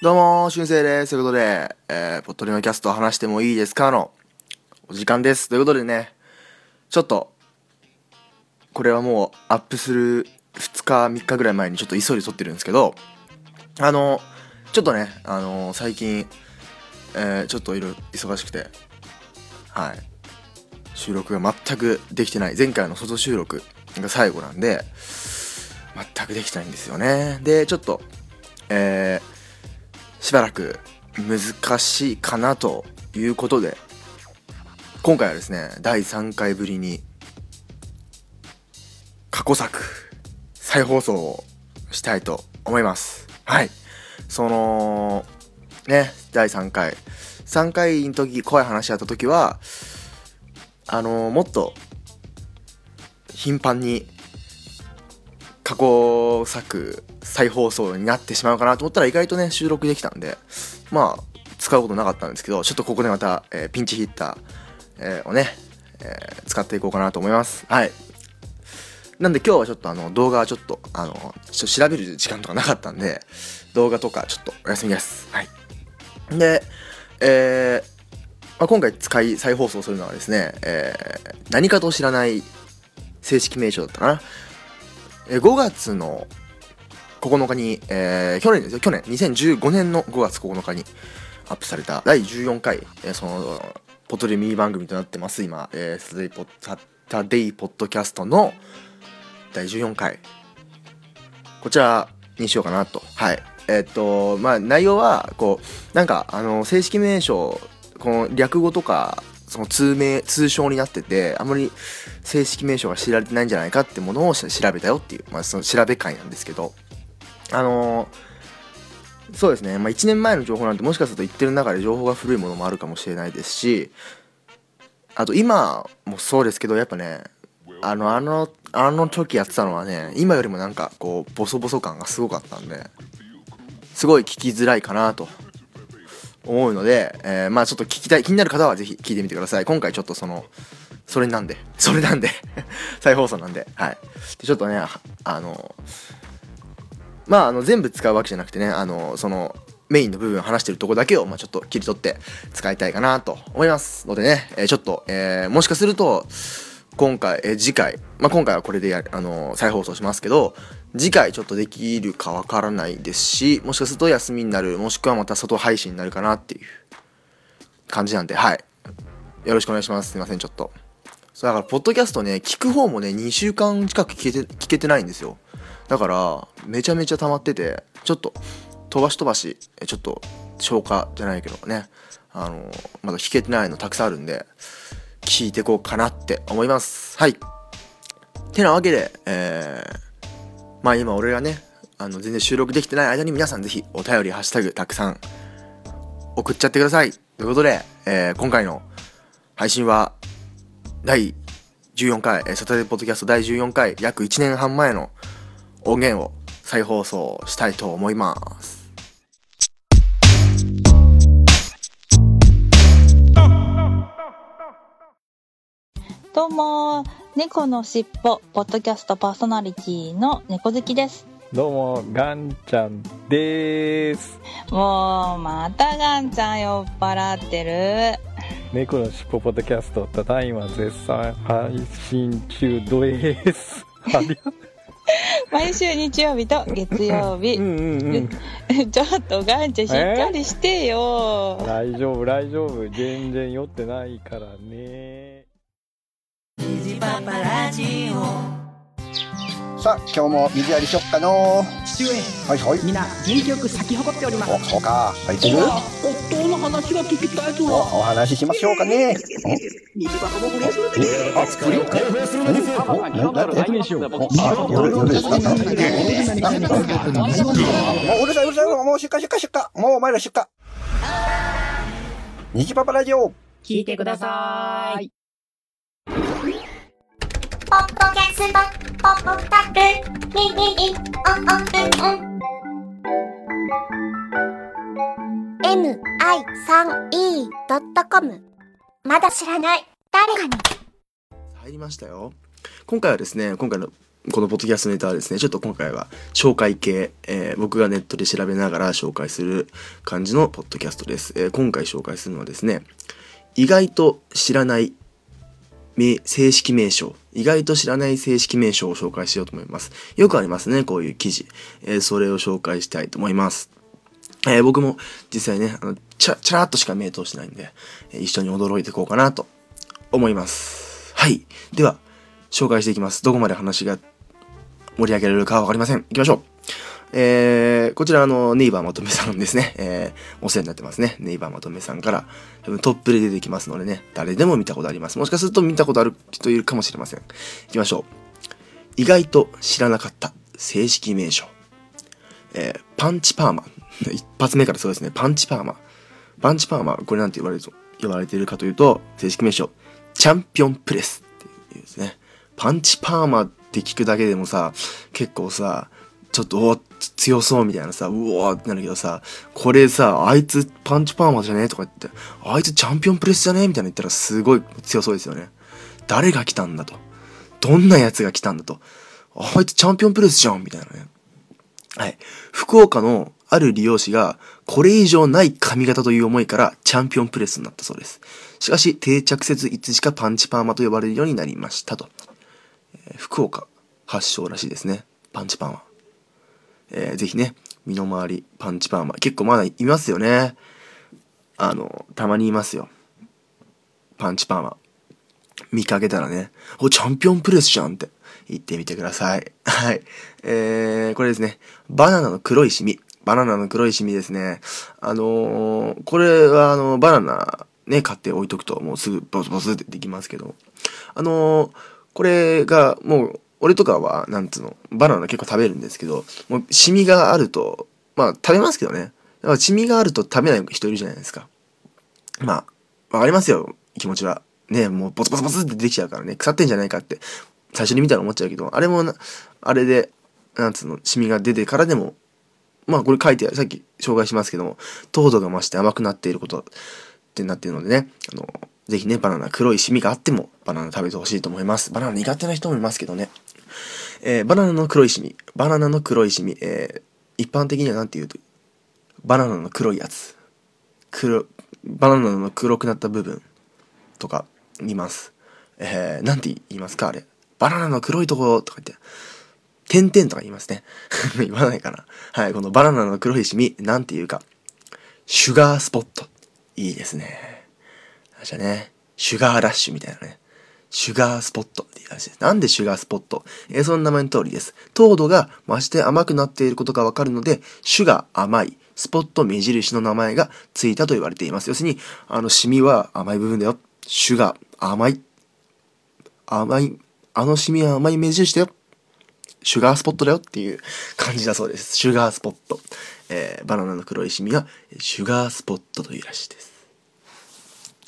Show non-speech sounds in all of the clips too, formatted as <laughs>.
どうも、しゅんせいです。ということで、えー、ポットリのキャスト話してもいいですかのお時間です。ということでね、ちょっと、これはもうアップする2日、3日ぐらい前にちょっと急いで撮ってるんですけど、あの、ちょっとね、あの最近、えー、ちょっといろいろ忙しくて、はい、収録が全くできてない。前回の外収録が最後なんで、全くできてないんですよね。で、ちょっと、えー、しばらく難しいかなということで今回はですね第3回ぶりに過去作再放送をしたいと思います。はい。そのね第3回。3回の時怖い話し合った時はあのもっと頻繁に過去作再放送になってしまうかなと思ったら意外とね収録できたんでまあ使うことなかったんですけどちょっとここでまた、えー、ピンチヒッター、えー、をね、えー、使っていこうかなと思います。はい。なんで今日はちょっとあの動画はちょっとあのちょっと調べる時間とかなかったんで動画とかちょっとお休みです。はい。でえーまあ、今回使い再放送するのはですね、えー、何かと知らない正式名称だったかな。え5月の9日に、えー、去年ですよ、去年、2015年の5月9日にアップされた第14回、えー、その、ポトでミニ番組となってます、今、えー、サタデイポッタデイポッドキャストの第14回。こちらにしようかなと。はい。えー、っと、まあ、内容は、こう、なんか、あの、正式名称、この略語とか、その通名、通称になってて、あんまり正式名称が知られてないんじゃないかってものを調べたよっていう、まあ、その調べ会なんですけど、あのー、そうですね、まあ、1年前の情報なんてもしかすると言ってる中で情報が古いものもあるかもしれないですしあと今もそうですけどやっぱねあのあのあの時やってたのはね今よりもなんかこうボソボソ感がすごかったんですごい聞きづらいかなと。思うので、えー、まあちょっと聞きたい気になる方はぜひ聞いてみてください。今回ちょっとそのそれなんで <laughs> それなんで <laughs> 再放送なんではい。でちょっとねあのまあ、あの全部使うわけじゃなくてねあのそのメインの部分話してるとこだけを、まあ、ちょっと切り取って使いたいかなと思いますのでね、えー、ちょっと、えー、もしかすると今回、えー、次回、まあ、今回はこれでやあの再放送しますけど次回ちょっとできるかわからないですしもしかすると休みになるもしくはまた外配信になるかなっていう感じなんではい。よろしくお願いします。すいませんちょっと。そうだからポッドキャストね聞く方もね2週間近く聞けて聞けてないんですよ。だからめちゃめちゃ溜まっててちょっと飛ばし飛ばしちょっと消化じゃないけどね。あのまだ弾けてないのたくさんあるんで聞いてこうかなって思います。はい。てなわけでえー、まあ今俺がねあの全然収録できてない間に皆さん是非お便りハッシュタグたくさん送っちゃってくださいということで、えー、今回の配信は第14回、サタデーポッドキャスト第14回、約1年半前の音源を再放送したいと思います。どうも、猫のしっぽ、ポッドキャストパーソナリティの猫好きです。どうも、ガンちゃんです。もう、またガンちゃん酔っ払ってる。猫のしっぽポッドキャスト、ただいま絶賛配信中です。<laughs> 毎週日曜日と月曜日。うんちょっとガンちゃんしっかりしてよ。大丈夫大丈夫。全然酔ってないからね。さあ今日も水やりしよっかの父上。はいはい。みんな元気よく咲き誇っております。おそうか。咲いてる？夫の話が聞きたいぞ。おお話ししましょうかね。も不倫するであ不倫何何何しよう夜夜ですかもううるさいうるさいもう出荷出荷出荷もうお前ら出荷虹パパラジオ聞いてくださいポッドキャスト、ポッドタク、ミミミ、オンオンうんうん。mi3e.com まだ知らない。誰かに。入りましたよ。今回はですね今回のこのポッドキャストネタはですね、ちょっと今回は紹介系、えー僕がネットで調べながら紹介する感じのポッドキャストです。えー今回紹介するのはですね、意外と知らない名正式名称、意外と知らない正式名称を紹介しようと思います。よくありますね、こういう記事。えーそれを紹介したいと思います。えー僕も実際ね、あのちゃ、ちらっとしか目通してないんで、えー一緒に驚いていこうかなと思います。はい。では、紹介していきます。どこまで話が盛り上げられるかわかりません。行きましょう。えー、こちらあの、ネイバーまとめさんですね。えー、お世話になってますね。ネイバーまとめさんから、多分トップで出てきますのでね、誰でも見たことあります。もしかすると見たことある人いるかもしれません。行きましょう。意外と知らなかった正式名称。えー、パンチパーマ。<laughs> 一発目からそうですね。パンチパーマ。パンチパーマ、これなんて言われると、言われているかというと、正式名称、チャンピオンプレスっていうですね。パンチパーマって聞くだけでもさ、結構さ、ちょっとお強そうみたいなさ、うおーってなるけどさ、これさ、あいつパンチパーマじゃねえとか言って、あいつチャンピオンプレスじゃねえみたいな言ったらすごい強そうですよね。誰が来たんだと。どんなやつが来たんだと。あいつチャンピオンプレスじゃんみたいなね。はい。福岡のある利用者が、これ以上ない髪型という思いからチャンピオンプレスになったそうです。しかし、定着せずいつしかパンチパーマと呼ばれるようになりましたと。えー福岡発祥らしいですね。パンチパーマ。えーぜひね、身の回りパンチパーマ。結構まだいますよね。あの、たまにいますよ。パンチパーマ。見かけたらね、お、チャンピオンプレスじゃんって言ってみてください。<laughs> はい。えー、これですね。バナナの黒いシミ。バナナの黒いシミですね。あのーこれはあの、バナナね、買って置いとくともうすぐボスボスってできますけど。あのーこれがもう、俺とかは、なんつうの、バナナ結構食べるんですけど、もうシミがあると、まあ食べますけどね。だからシミがあると食べない人いるじゃないですか。まあ、わかりますよ、気持ちは。ね、もうボツボツボツってできちゃうからね、腐ってんじゃないかって、最初に見たら思っちゃうけど、あれもな、あれで、なんつうの、シミが出てからでも、まあこれ書いてある、さっき紹介しますけども、糖度が増して甘くなっていることってなってるのでね、あの、ぜひね、バナナ、黒いシミがあっても、バナナ食べてほしいと思います。バナナ苦手な人もいますけどね。えーバナナの黒いシミ。バナナの黒いシミ。えー一般的には何て言うと、バナナの黒いやつ。黒、バナナの黒くなった部分とか言います。えー、なんて言いますかあれ。バナナの黒いところとか言って、点々とか言いますね。<laughs> 言わないかな。はい、このバナナの黒いシミ、なんて言うか。シュガースポット。いいですね。じゃあね、シュガーラッシュみたいなね。シュガースポットって言うらしいです。なんでシュガースポット？えーその名前の通りです。糖度が増して甘くなっていることがわかるので、シュガー甘い、スポット目印の名前がついたと言われています。要するに、あの、シミは甘い部分だよ。シュガー、甘い。甘い、あのシミは甘い目印だよ。シュガースポットだよっていう感じだそうです。シュガースポット。えーバナナの黒いシミは、シュガースポットというらしいです。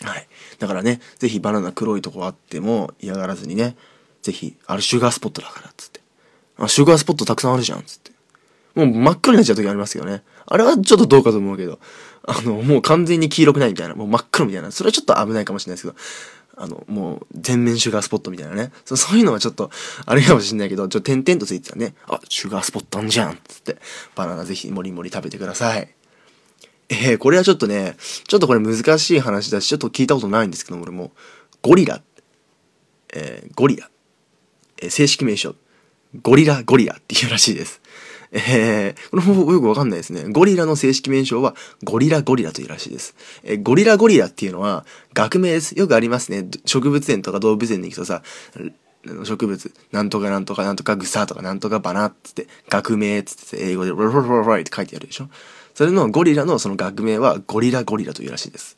はい。だからね、ぜひバナナ黒いとこあっても嫌がらずにね、ぜひ、あれシュガースポットだから、つって。あ、シュガースポットたくさんあるじゃん、つって。もう真っ黒になっちゃう時ありますよね。あれはちょっとどうかと思うけど、あの、もう完全に黄色くないみたいな、もう真っ黒みたいな、それはちょっと危ないかもしれないですけど、あの、もう全面シュガースポットみたいなね。そうそういうのはちょっと、あれかもしれないけど、ちょ点々とついてたね、あ、シュガースポットあんじゃん、つって、バナナぜひもりもり食べてください。えー、これはちょっとね、ちょっとこれ難しい話だし、ちょっと聞いたことないんですけども、俺も、ゴリラ、えー、ゴリラ、えー正式名称、ゴリラゴリラっていうらしいです。えー、これもよくわかんないですね。ゴリラの正式名称はゴリラゴリラというらしいです。えーゴリラゴリラっていうのは学名です。よくありますね。植物園とか動物園に行くとさ、植物、なんとかなんとかなんとか草とかなんとかバナっつって、学名っつって英語でロロロロロって書いてあるでしょ。それのゴリラのその学名はゴリラゴリラというらしいです。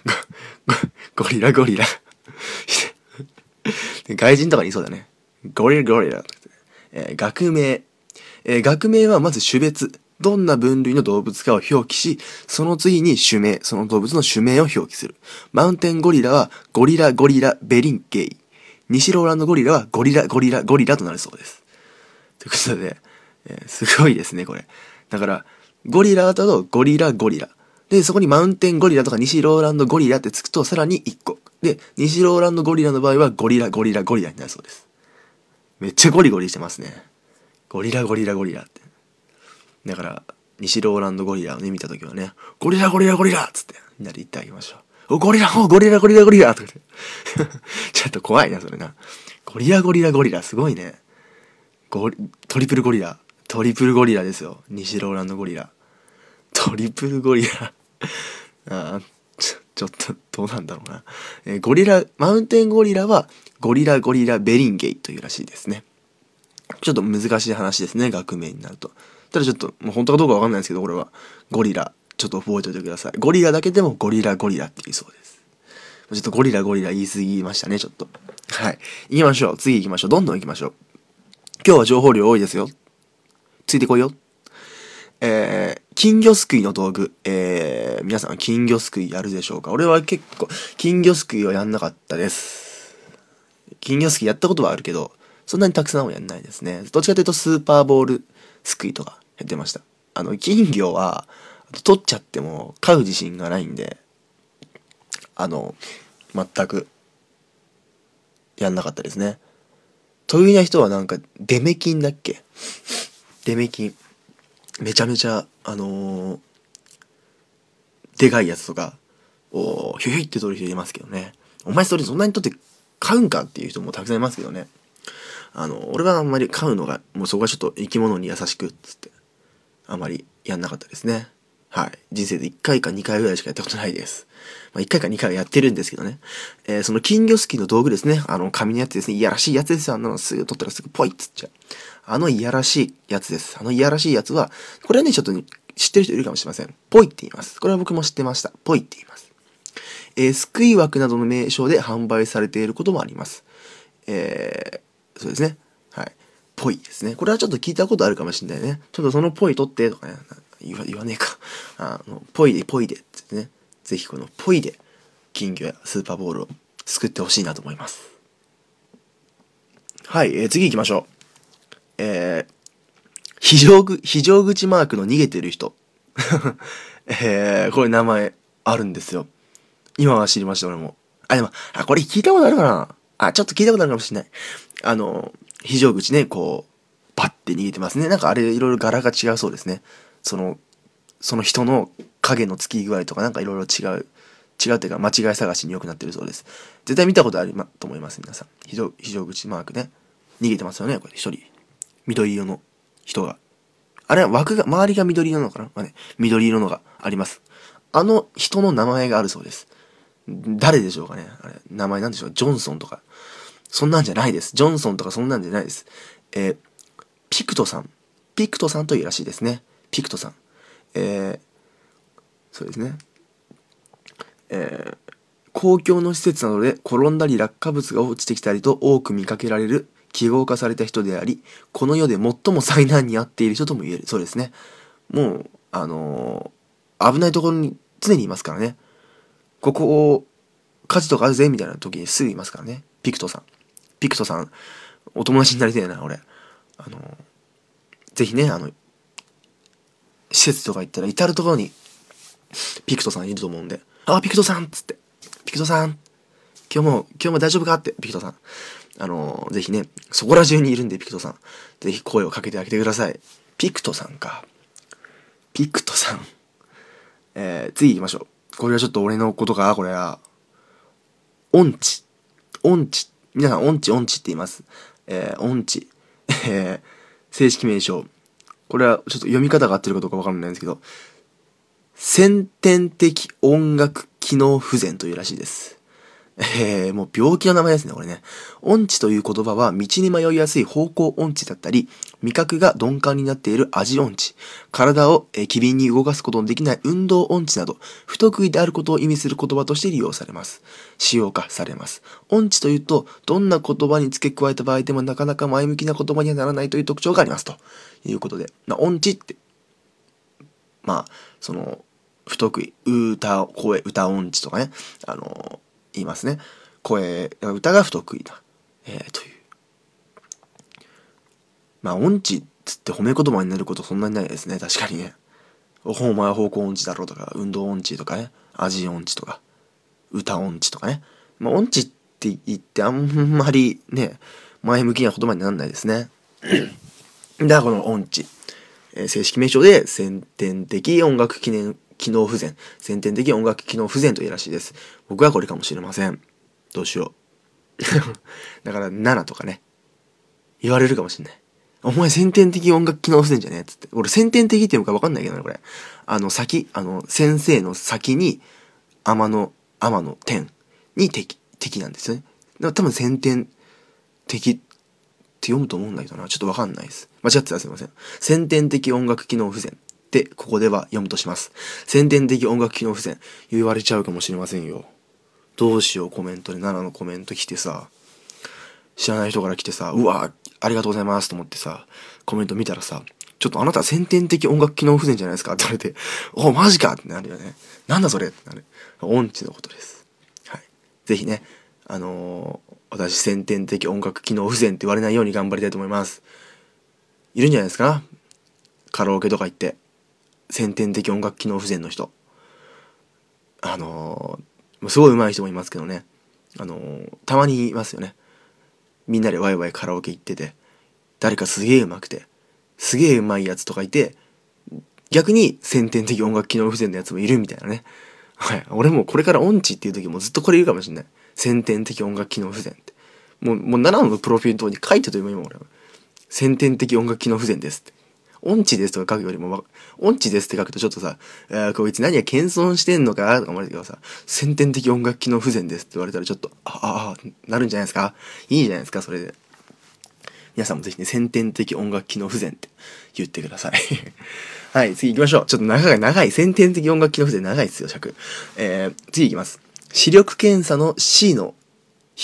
<laughs> ゴリラゴリラ。<laughs> 外人とかにいそうだね。ゴリラゴリラ。えー学名。えー学名はまず種別。どんな分類の動物かを表記し、その次に種名、その動物の種名を表記する。マウンテンゴリラはゴリラゴリラベリンゲイ。西ローランドゴリラはゴリラゴリラゴリラとなるそうです。ということで、えーすごいですね、これ。だから、ゴリラだとゴリラゴリラ。で、そこにマウンテンゴリラとか西ローランドゴリラってつくとさらに1個。で、西ローランドゴリラの場合はゴリラゴリラゴリラになるそうです。めっちゃゴリゴリしてますね。ゴリラゴリラゴリラって。だから、西ローランドゴリラをね、見たときはね、ゴリラゴリラゴリラっつって、みんなで言ってあげましょう。お、ゴリラ、お、ゴリラゴリラゴリラとか言って。<laughs> ちょっと怖いな、それな。ゴリラゴリラゴリラ、すごいね。ゴリ、トリプルゴリラ。トリプルゴリラですよ。西ローランドゴリラ。トリプルゴリラ。<laughs> あちょちょっと、どうなんだろうな。えーゴリラ、マウンテンゴリラは、ゴリラゴリラベリンゲイというらしいですね。ちょっと難しい話ですね、学名になると。ただちょっと、もう本当かどうかわかんないですけど、これは、ゴリラ、ちょっと覚えておいてください。ゴリラだけでもゴリラゴリラって言いそうです。ちょっとゴリラゴリラ言い過ぎましたね、ちょっと。はい。行きましょう。次行きましょう。どんどん行きましょう。今日は情報量多いですよ。ついてこいよ。えー、金魚すくいの道具。えー、皆さん金魚すくいやるでしょうか？俺は結構、金魚すくいはやんなかったです。金魚すくいやったことはあるけど、そんなにたくさんはやんないですね。どっちかというとスーパーボールすくいとかやってました。あの、金魚は、取っちゃっても飼う自信がないんで、あの、全く、やんなかったですね。得意な人はなんか、デメキンだっけ？デメキン。めちゃめちゃ、あのーでかいやつとか、をヒュヒュって取る人いますけどね。お前それそんなにとって買うんかっていう人もたくさんいますけどね。あの、俺はあんまり買うのが、もうそこはちょっと生き物に優しくっつって、あんまりやんなかったですね。はい。人生で1回か2回ぐらいしかやったことないです。まあ、1回か2回はやってるんですけどね。えーその金魚すきの道具ですね。あの、紙のやつですね。いやらしいやつですよ。あの、すぐ取ったらすぐポイっつっちゃう。あのいやらしいやつです。あのいやらしいやつは、これはね、ちょっと知ってる人いるかもしれません。ポイって言います。これは僕も知ってました。ポイって言います。えー、救い枠などの名称で販売されていることもあります。えー、そうですね。はい。ポイですね。これはちょっと聞いたことあるかもしれないね。ちょっとそのポイ取ってとかね、言わ言わねえか。あの、ポイでポイでってね。ぜひこのポイで金魚やスーパーボールを救ってほしいなと思います。はい、えー次行きましょう。えー、非常ぐ、非常口マークの逃げてる人。<laughs> えー、これ名前あるんですよ。今は知りました、俺も。あ、でも、あ、これ聞いたことあるかなあ、ちょっと聞いたことあるかもしれない。あの、非常口ね、こう、パッて逃げてますね。なんかあれ、いろいろ柄が違うそうですね。その、その人の影のつき具合とかなんかいろいろ違う。違うっていうか間違い探しに良くなってるそうです。絶対見たことあると思います、皆さん。非常、非常口マークね。逃げてますよね、これ一人。緑色の人が。あれは枠が、周りが緑色なのかな？まあね、緑色のがあります。あの人の名前があるそうです。誰でしょうかね？あれ、名前なんでしょう？ジョンソンとか。そんなんじゃないです。ジョンソンとかそんなんじゃないです。えーピクトさん。ピクトさんというらしいですね。ピクトさん。えーそうですね。えー公共の施設などで転んだり落下物が落ちてきたりと多く見かけられる記号化された人であり、この世で最も災難に遭っている人とも言える。そうですね。もう、あのー危ないところに常にいますからね。ここを火事とかあるぜみたいな時にすぐいますからね。ピクトさん。ピクトさん、お友達になりたいな、俺。あのーぜひね、あの、施設とか行ったら至る所にピクトさんいると思うんで、あ、ピクトさんっつって、ピクトさん、今日も、今日も大丈夫か？って、ピクトさん。あのーぜひね、そこら中にいるんで、ピクトさん。ぜひ声をかけてあげてください。ピクトさんか。ピクトさん。えー、次行きましょう。これはちょっと俺のことか、これは。音痴。音痴。皆さん、音痴、音痴って言います。えー、音痴。えー、正式名称。これはちょっと読み方が合ってるかどうかわかんないんですけど、先天的音楽機能不全というらしいです。えー、もう病気の名前ですね、これね。音痴という言葉は道に迷いやすい方向音痴だったり、味覚が鈍感になっている味音痴、体を、えー機敏に動かすことのできない運動音痴など、不得意であることを意味する言葉として利用されます。使用化されます。音痴というと、どんな言葉に付け加えた場合でもなかなか前向きな言葉にはならないという特徴があります。ということで、まあ、音痴って、まあ、その、不得意、歌、声、歌音痴とかね、あの、言いますね。声、歌が不得意だ。えーという。まあ、音痴っつって褒め言葉になることそんなにないですね。確かにね。お前は方向音痴だろうとか、運動音痴とかね、味音痴とか、歌音痴とかね。まあ、音痴って言ってあんまりね、前向きな言葉にならないですね。だからこの音痴、えー正式名称で先天的音楽機能機能不全、先天的音楽機能不全というらしいです。僕はこれかもしれません。どうしよう。<laughs> だから7とかね、言われるかもしれない。お前先天的音楽機能不全じゃねえっつって。俺先天的っていうのか分かんないけどね、これ。あの先、あの先生の先に天の、天の天に敵、敵なんですよね。だから多分先天的って読むと思うんだけどな。ちょっと分かんないです。間違ってたらすいません。先天的音楽機能不全ってここでは読むとします。先天的音楽機能不全。言われちゃうかもしれませんよ。どうしようコメントで7のコメント来てさ、知らない人から来てさ、うわありがとうございます。と思ってさ、コメント見たらさ、ちょっとあなた先天的音楽機能不全じゃないですか。って言われて、おマジか。ってなるよね。なんだそれ。ってなる。音痴のことです。はい。ぜひね、あのー私先天的音楽機能不全。って言われないように頑張りたいと思います。いるんじゃないですか。カラオケとか行って、先天的音楽機能不全の人。あのーすごい上手い人もいますけどね。あのーたまにいますよね。みんなでワイワイカラオケ行ってて、誰かすげえ上手くて、すげえ上手いやつとかいて、逆に先天的音楽機能不全のやつもいるみたいなね。はい。俺もこれから音痴っていう時もずっとこれ言うかもしれない。先天的音楽機能不全って。もう、もう7のプロフィール等に書いてと今今俺は。先天的音楽機能不全ですって。音痴ですとか書くよりも、音痴ですって書くとちょっとさ、えーこいつ何や謙遜してんのかとか思われるけどさ、先天的音楽機能不全ですって言われたらちょっと、ああ、あなるんじゃないですか？いいじゃないですか、それで。皆さんもぜひね、先天的音楽機能不全って言ってください。<laughs> はい、次行きましょう。ちょっと長い、長い。先天的音楽機能不全長いですよ、尺。えー、次行きます。視力検査の C の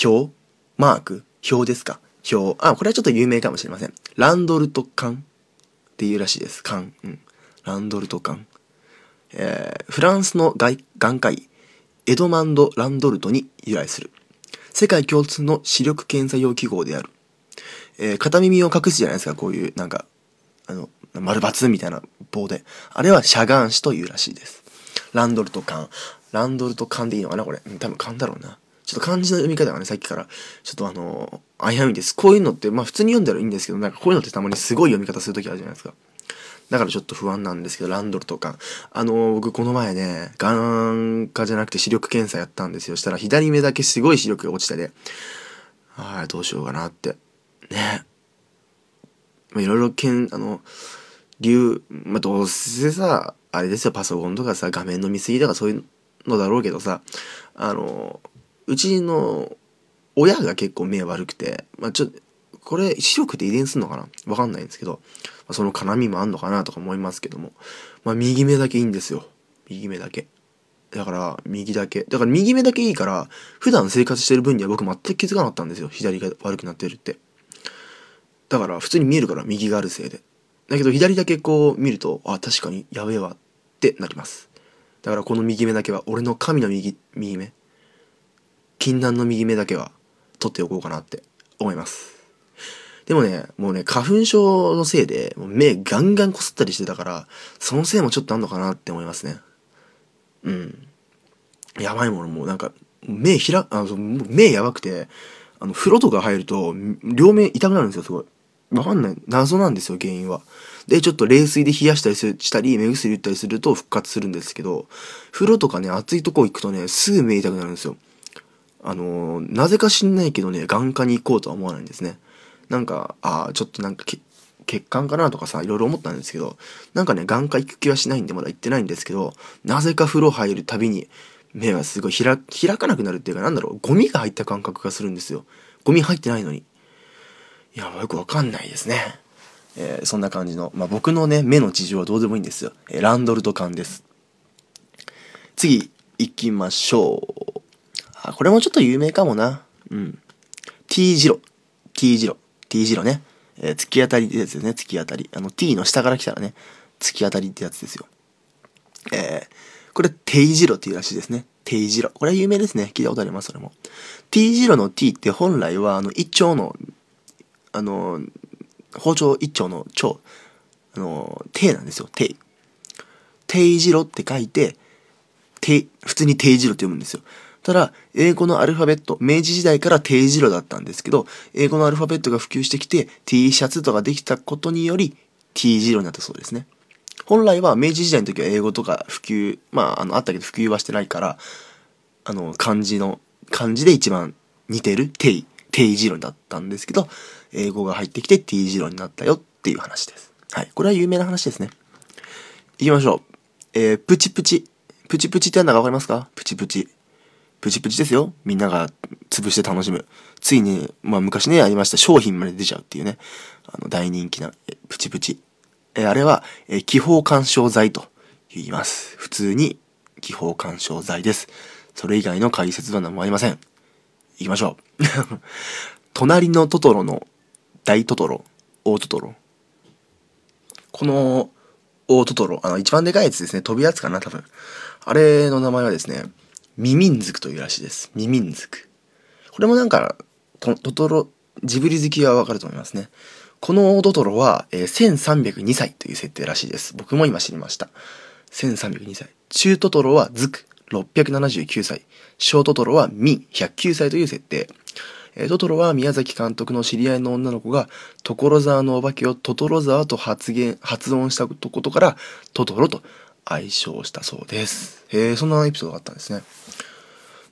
表？マーク？表ですか？表。あ、これはちょっと有名かもしれません。ランドルト管っていうらしいです。管。うん。ランドルト管。えー、フランスの外眼科医、エドマンド・ランドルトに由来する。世界共通の視力検査用記号である。えー片耳を隠すじゃないですか、こういう、なんか、あの、丸抜みたいな棒で。あれはしゃがんしというらしいです。ランドルト缶。ランドルト缶でいいのかなこれ。うん多分缶だろうな。ちょっと漢字の読み方がね、さっきから、ちょっとあのー、危ういです。こういうのって、まあ普通に読んだらいいんですけど、なんかこういうのってたまにすごい読み方するときあるじゃないですか。だからちょっと不安なんですけど、ランドルト缶。あのー僕この前ね、眼科じゃなくて視力検査やったんですよ。したら左目だけすごい視力が落ちてて、はい、どうしようかなって。ね。まあ、いろいろけん、あの、理由、まあ、どうせさ、あれですよ、パソコンとかさ、画面の見過ぎとかそういうのだろうけどさ、あの、うちの親が結構目悪くて、まあ、ちょっ、これ、視力って遺伝すんのかな？わかんないんですけど、まあ、その絡みもあんのかなとか思いますけども、まあ、右目だけいいんですよ。右目だけ。だから、右だけ。だから、右目だけいいから、普段生活してる分には僕全く気づかなかったんですよ。左が悪くなってるって。だから、普通に見えるから、右があるせいで。だけど、左だけこう見ると、あ、確かに、やべえわってなります。だから、この右目だけは、俺の神の右、右目。禁断の右目だけは、取っておこうかなって思います。でもね、もうね、花粉症のせいで、もう目ガンガンこすったりしてたから、そのせいもちょっとあんのかなって思いますね。うん。やばいもの、もうなんか、目ひら、あの、目やばくて、あの、風呂とか入ると、両目痛くなるんですよ、すごい。わかんない。謎なんですよ、原因は。で、ちょっと冷水で冷やしたりしたり、目薬打ったりすると復活するんですけど、風呂とかね、暑いとこ行くとね、すぐ目痛くなるんですよ。あのーなぜか知んないけどね、眼科に行こうとは思わないんですね。なんか、ああ、ちょっとなんか、血管かなとかさ、いろいろ思ったんですけど、なんかね、眼科行く気はしないんでまだ行ってないんですけど、なぜか風呂入るたびに、目がすごい開開かなくなるっていうか、なんだろう、ゴミが入った感覚がするんですよ。ゴミ入ってないのに。いや、よくわかんないですね。えーそんな感じの、まあ、僕のね、目の事情はどうでもいいんですよ。えーランドルト缶です。次、行きましょう。あ、これもちょっと有名かもな。うん。T 字路。T 字路。T 字路ね。えー突き当たりってやつですね。突き当たり。あの、T の下から来たらね、突き当たりってやつですよ。えーこれ、定字路っていうらしいですね。定字路。これは有名ですね。聞いたことあります、それも。T 字路の T って本来は、あの、一丁の、あの、包丁一丁の丁、あの、定なんですよ。定。定字路って書いて、定、普通に定字路って読むんですよ。ただ、英語のアルファベット、明治時代から定時路だったんですけど、英語のアルファベットが普及してきて、T シャツとかできたことにより、T 字路になったそうですね。本来は明治時代の時は英語とか普及、まあ、あの、あったけど普及はしてないから、あの、漢字の、漢字で一番似てる定、定字路だったんですけど、英語が入ってきて T 字路になったよっていう話です。はい。これは有名な話ですね。行きましょう。えー、プチプチ。プチプチって何だかわかりますか？プチプチ。プチプチですよ。みんなが潰して楽しむ。ついに、まあ昔ね、ありました商品まで出ちゃうっていうね。あの、大人気な、プチプチ。えあれは、え気泡干渉剤と言います。普通に気泡干渉剤です。それ以外の解説は何もありません。行きましょう。<laughs> 隣のトトロの大トトロ、大トトロ。この大トトロ、あの、一番でかいやつですね。飛ぶやつかな、多分。あれの名前はですね、ミミンズクというらしいです。ミミンズク。これもなんか、トトロ、ジブリ好きはわかると思いますね。この大トトロは、えー1302歳という設定らしいです。僕も今知りました。1302歳。中トトロはズク、679歳。小トトロはミ、109歳という設定。えートトロは宮崎監督の知り合いの女の子が所沢のお化けをトトロ沢と発言、発音したことからトトロと愛称したそうです。へえ、そんなエピソードがあったんですね。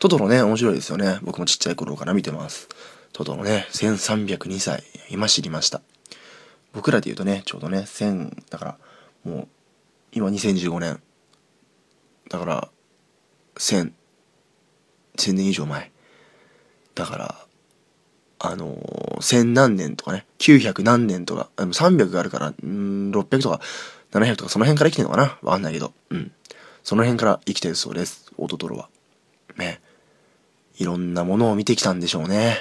トトロね、面白いですよね。僕もちっちゃい頃から見てます。トトロね、1302歳。今知りました。僕らで言うとね、ちょうどね、1000、だから、もう、今2015年。だから、1000、1000年以上前。だから、あのー、1000何年とかね、900何年とか、あの300があるから、うん、600とか、700とか、その辺から生きてるのかな？わかんないけど、うん。その辺から生きてるそうです、オトトロは。ね。いろんなものを見てきたんでしょうね。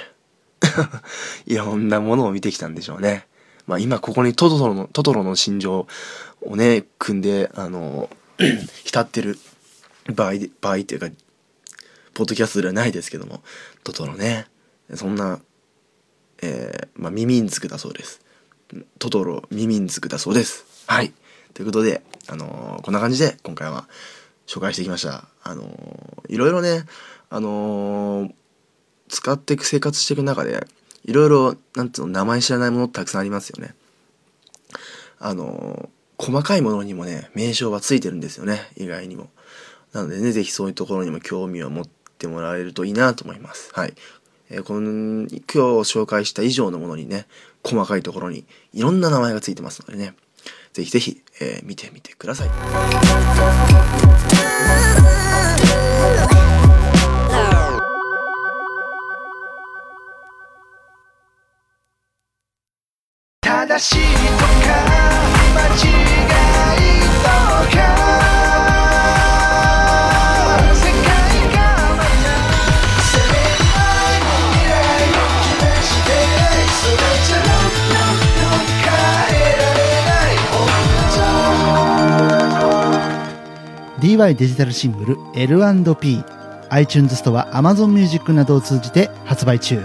<laughs> いろんなものを見てきたんでしょうね。まあ今ここにトトロの、トトロの心情をね、組んで、あの、<clears throat> 浸ってる場合、場合っていうか、ポッドキャストではないですけども、トトロね、そんな、えー、まあミミンズクだそうです。トトロ、ミミンズクだそうです。はい。ということで、あのーこんな感じで今回は紹介してきました。あのーいろいろね、あのー使っていく生活していく中でいろいろなんつうの名前知らないものってたくさんありますよね。あのー細かいものにもね名称はついてるんですよね。意外にも。なのでね是非そういうところにも興味を持ってもらえるといいなと思います。はい、えーこの今日紹介した以上のものにね細かいところにいろんな名前がついてますのでね。是非是非、えー見てみてください。デジタルシングル L&P iTunes ストア Amazon Music などを通じて発売中。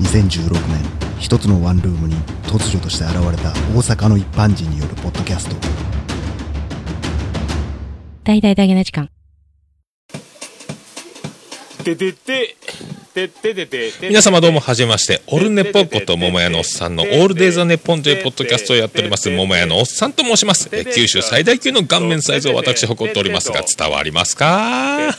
2016年一つのワンルームに突如として現れた大阪の一般人によるポッドキャスト。大々だけな時間。皆様どうもはじめまして、オルネポこと桃屋のおっさんのオールデイザネポンというポッドキャストをやっております、桃屋のおっさんと申します。え九州最大級の顔面サイズを私誇っておりますが、伝わりますか？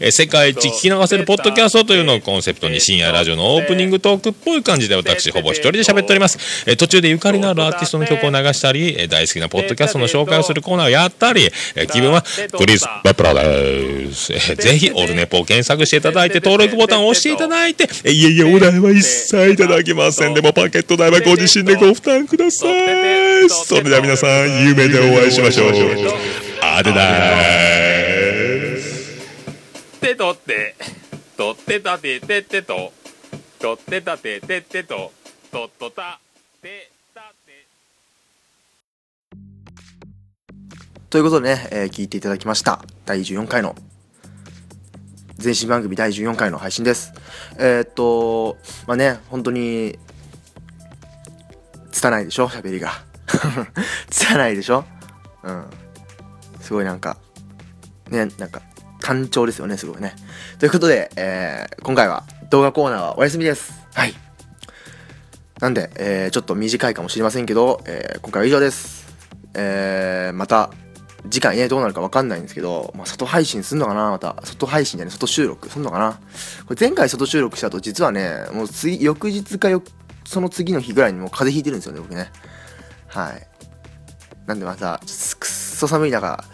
え世界一聞き流せるポッドキャストというのをコンセプトに深夜ラジオのオープニングトークっぽい感じで私ほぼ一人で喋っております。え途中でゆかりのあるアーティストの曲を流したり、え大好きなポッドキャストの紹介をするコーナーをやったり、え気分はクリス・バプラです。えぜひオルネポを検索していただいて登録ボタンを押していただいて、えいえいえ、お代は一切いただきません。でもパケット代はご自身でご負担ください。それでは皆さん、夢でお会いしましょう。あでだーす。てとって、とってたててってと、とってたててってと、とっとた、てたて。ということでね、えー聞いていただきました。第14回の、前身番組第14回の配信です。えーっと、まあね、本当に、拙いでしょ？喋りが。<laughs> 拙いでしょ？うん。すごいなんか、ね、なんか、単調ですよね、すごいね。ということで、えー、今回は動画コーナーはお休みです。はい。なんで、えー、ちょっと短いかもしれませんけど、えー、今回は以上です。えー、また、次回ね、どうなるかわかんないんですけど、まあ、外配信すんのかなまた。外配信じゃね、外収録すんのかなこれ前回外収録した後、実はね、もう次、翌日かよ、その次の日ぐらいにもう風邪ひいてるんですよね、僕ね。はい。なんでまた、くっそ寒い中、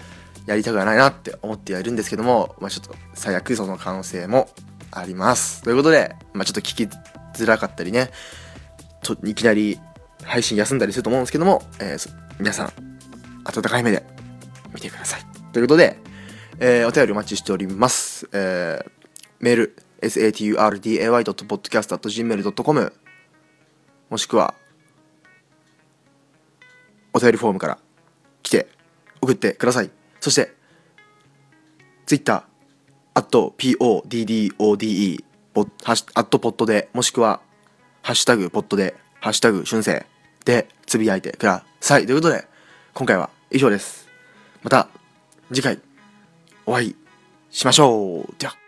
やりたくはないなって思ってはいるんですけども、まあちょっと最悪その可能性もあります。ということで、まあちょっと聞きづらかったりね、といきなり配信休んだりすると思うんですけども、えー皆さん、温かい目で見てください。ということで、えーお便りお待ちしております。えーメール、saturday.podcast.gmail.com もしくは、お便りフォームから来て送ってください。そして、Twitter、アット PODDODE、アットポットで、もしくは、ハッシュタグポットで、ハッシュタグ春生でつぶやいてください。ということで、今回は以上です。また次回お会いしましょう。では。